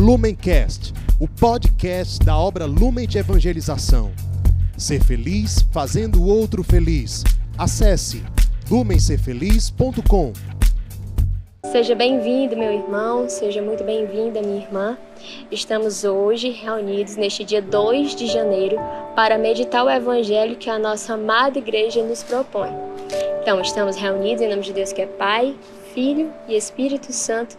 Lumencast, o podcast da obra Lumen de Evangelização. Ser feliz fazendo o outro feliz. Acesse lumencerfeliz.com. Seja bem-vindo, meu irmão, seja muito bem-vinda, minha irmã. Estamos hoje reunidos neste dia 2 de janeiro para meditar o evangelho que a nossa amada igreja nos propõe. Então, estamos reunidos em nome de Deus que é Pai, Filho e Espírito Santo.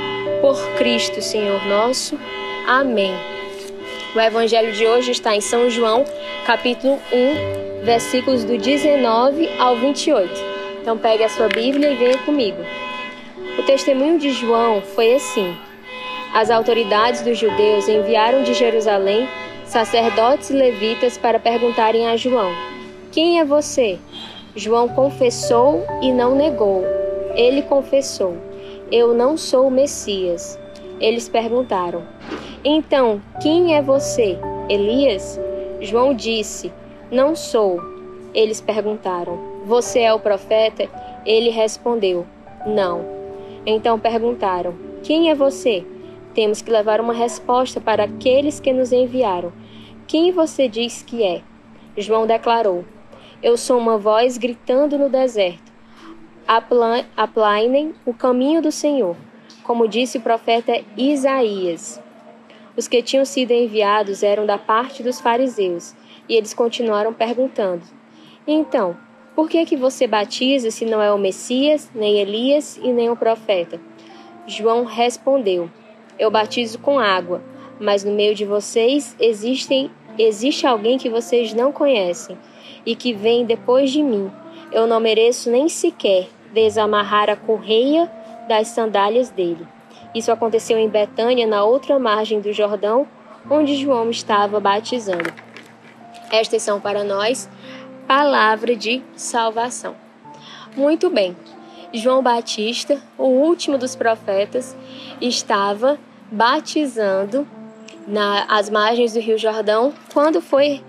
Por Cristo, Senhor nosso. Amém. O Evangelho de hoje está em São João, capítulo 1, versículos do 19 ao 28. Então pegue a sua Bíblia e venha comigo. O testemunho de João foi assim. As autoridades dos judeus enviaram de Jerusalém sacerdotes e levitas para perguntarem a João: Quem é você? João confessou e não negou. Ele confessou: Eu não sou o Messias. Eles perguntaram: Então, quem é você? Elias? João disse: Não sou. Eles perguntaram: Você é o profeta? Ele respondeu: Não. Então perguntaram: Quem é você? Temos que levar uma resposta para aqueles que nos enviaram. Quem você diz que é? João declarou: Eu sou uma voz gritando no deserto. Aplainem o caminho do Senhor, como disse o profeta Isaías. Os que tinham sido enviados eram da parte dos fariseus, e eles continuaram perguntando: Então, por que que você batiza se não é o Messias, nem Elias e nem o profeta? João respondeu: Eu batizo com água, mas no meio de vocês existem existe alguém que vocês não conhecem e que vem depois de mim. Eu não mereço nem sequer desamarrar a correia das sandálias dele. Isso aconteceu em Betânia, na outra margem do Jordão, onde João estava batizando. Estas são para nós palavra de salvação. Muito bem. João Batista, o último dos profetas, estava batizando nas margens do Rio Jordão quando foi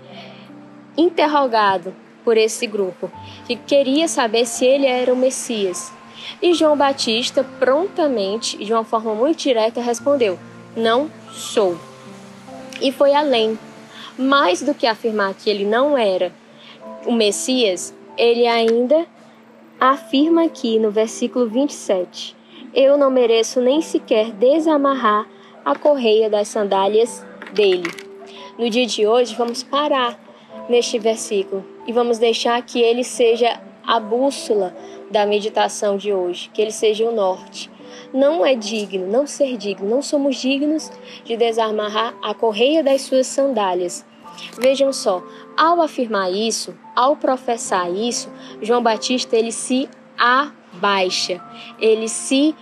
interrogado por esse grupo, que queria saber se ele era o Messias. E João Batista prontamente, de uma forma muito direta, respondeu: Não sou. E foi além. Mais do que afirmar que ele não era o Messias, ele ainda afirma aqui no versículo 27: Eu não mereço nem sequer desamarrar a correia das sandálias dele. No dia de hoje, vamos parar neste versículo e vamos deixar que ele seja a bússola da meditação de hoje, que ele seja o norte. Não é digno, não ser digno, não somos dignos de desamarrar a correia das suas sandálias. Vejam só, ao afirmar isso, ao professar isso, João Batista ele se abaixa, ele se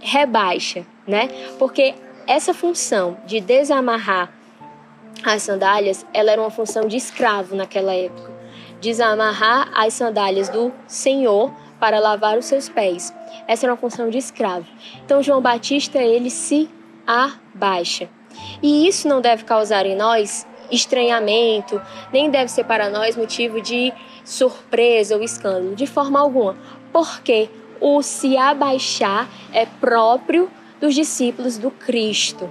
rebaixa, né? Porque essa função de desamarrar as sandálias, ela era uma função de escravo naquela época. Desamarrar as sandálias do Senhor para lavar os seus pés. Essa era uma função de escravo. Então João Batista, ele se abaixa. E isso não deve causar em nós estranhamento, nem deve ser para nós motivo de surpresa ou escândalo, de forma alguma. Porque o se abaixar é próprio dos discípulos do Cristo.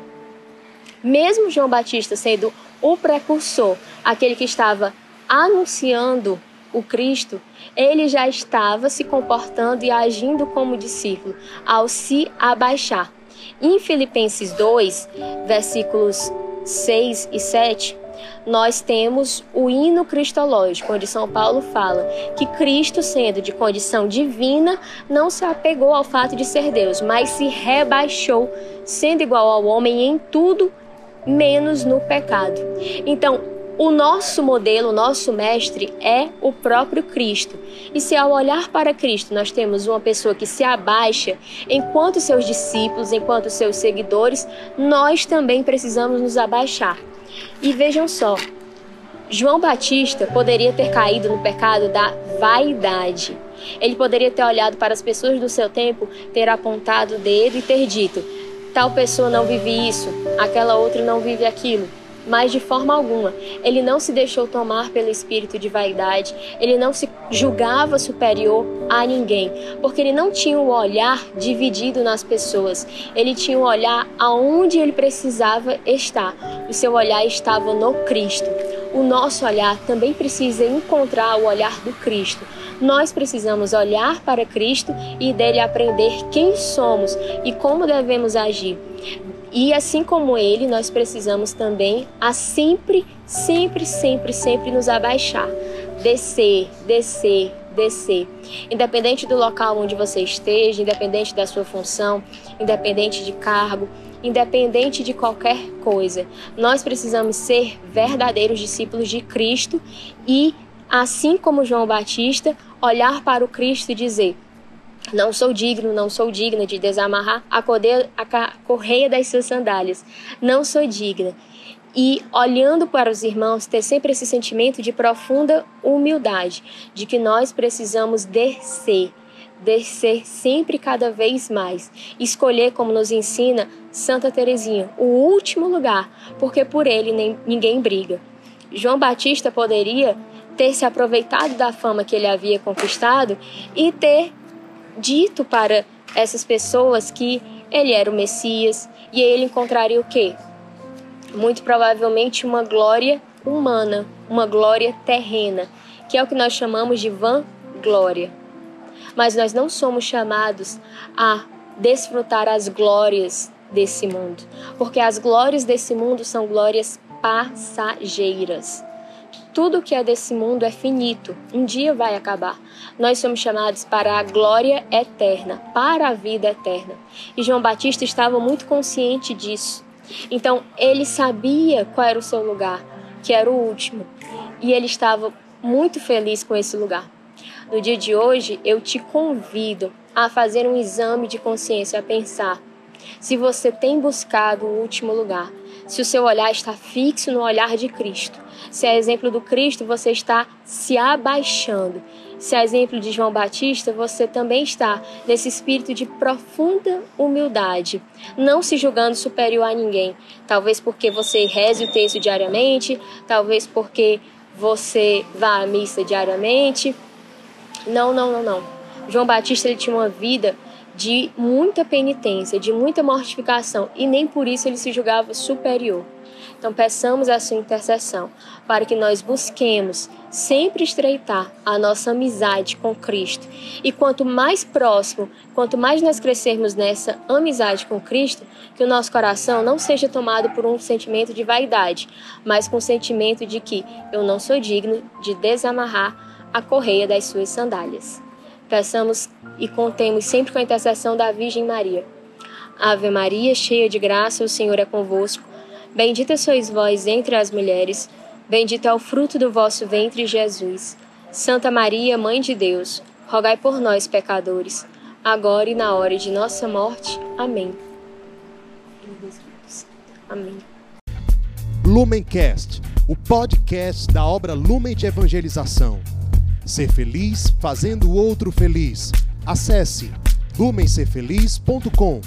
Mesmo João Batista sendo o precursor, aquele que estava anunciando o Cristo, ele já estava se comportando e agindo como discípulo ao se abaixar. Em Filipenses 2, versículos 6 e 7, nós temos o hino cristológico, onde São Paulo fala que Cristo, sendo de condição divina, não se apegou ao fato de ser Deus, mas se rebaixou, sendo igual ao homem em tudo, menos no pecado. Então, O nosso modelo, o nosso mestre é o próprio Cristo. E se ao olhar para Cristo nós temos uma pessoa que se abaixa, enquanto seus discípulos, enquanto seus seguidores, nós também precisamos nos abaixar. E vejam só, João Batista poderia ter caído no pecado da vaidade. Ele poderia ter olhado para as pessoas do seu tempo, ter apontado o dedo e ter dito: tal pessoa não vive isso, aquela outra não vive aquilo mas de forma alguma. Ele não se deixou tomar pelo espírito de vaidade, ele não se julgava superior a ninguém, porque ele não tinha o um olhar dividido nas pessoas, ele tinha o um olhar aonde ele precisava estar. O seu olhar estava no Cristo. O nosso olhar também precisa encontrar o olhar do Cristo. Nós precisamos olhar para Cristo e dele aprender quem somos e como devemos agir. E assim como ele, nós precisamos também a sempre, sempre, sempre, sempre nos abaixar. Descer, descer, descer. Independente do local onde você esteja, independente da sua função, independente de cargo, independente de qualquer coisa. Nós precisamos ser verdadeiros discípulos de Cristo e, assim como João Batista, olhar para o Cristo e dizer: não sou digno, não sou digna de desamarrar a correia, das suas sandálias. Não sou digna. E olhando para os irmãos, ter sempre esse sentimento de profunda humildade, de que nós precisamos descer, descer sempre cada vez mais. Escolher, como nos ensina Santa Teresinha, o último lugar, porque por ele nem, ninguém briga. João Batista poderia ter se aproveitado da fama que ele havia conquistado e ter dito para essas pessoas que ele era o Messias e ele encontraria o quê? Muito provavelmente uma glória humana, uma glória terrena, que é o que nós chamamos de vanglória. Mas nós não somos chamados a desfrutar as glórias desse mundo, porque as glórias desse mundo são glórias passageiras. Tudo que é desse mundo é finito, um dia vai acabar. Nós somos chamados para a glória eterna, para a vida eterna. E João Batista estava muito consciente disso. Então, ele sabia qual era o seu lugar, que era o último, e ele estava muito feliz com esse lugar. No dia de hoje, eu te convido a fazer um exame de consciência, a pensar se você tem buscado o último lugar, se o seu olhar está fixo no olhar de Cristo, se é exemplo do Cristo, você está se abaixando. Se é exemplo de João Batista, você também está nesse espírito de profunda humildade, não se julgando superior a ninguém. Talvez porque você reze o texto diariamente, talvez porque você vá à missa diariamente. Não, não, não, não. João Batista ele tinha uma vida de muita penitência, de muita mortificação, e nem por isso ele se julgava superior. Então, peçamos a sua intercessão para que nós busquemos sempre estreitar a nossa amizade com Cristo. E quanto mais próximo, quanto mais nós crescermos nessa amizade com Cristo, que o nosso coração não seja tomado por um sentimento de vaidade, mas com o sentimento de que eu não sou digno de desamarrar a correia das suas sandálias. Peçamos e contemos sempre com a intercessão da Virgem Maria. Ave Maria, cheia de graça, o Senhor é convosco. Bendita sois vós entre as mulheres, bendito é o fruto do vosso ventre, Jesus. Santa Maria, Mãe de Deus, rogai por nós, pecadores, agora e na hora de nossa morte. Amém. Amém. Lumencast, o podcast da obra Lumen de Evangelização. Ser feliz fazendo o outro feliz. Acesse lumencerfeliz.com.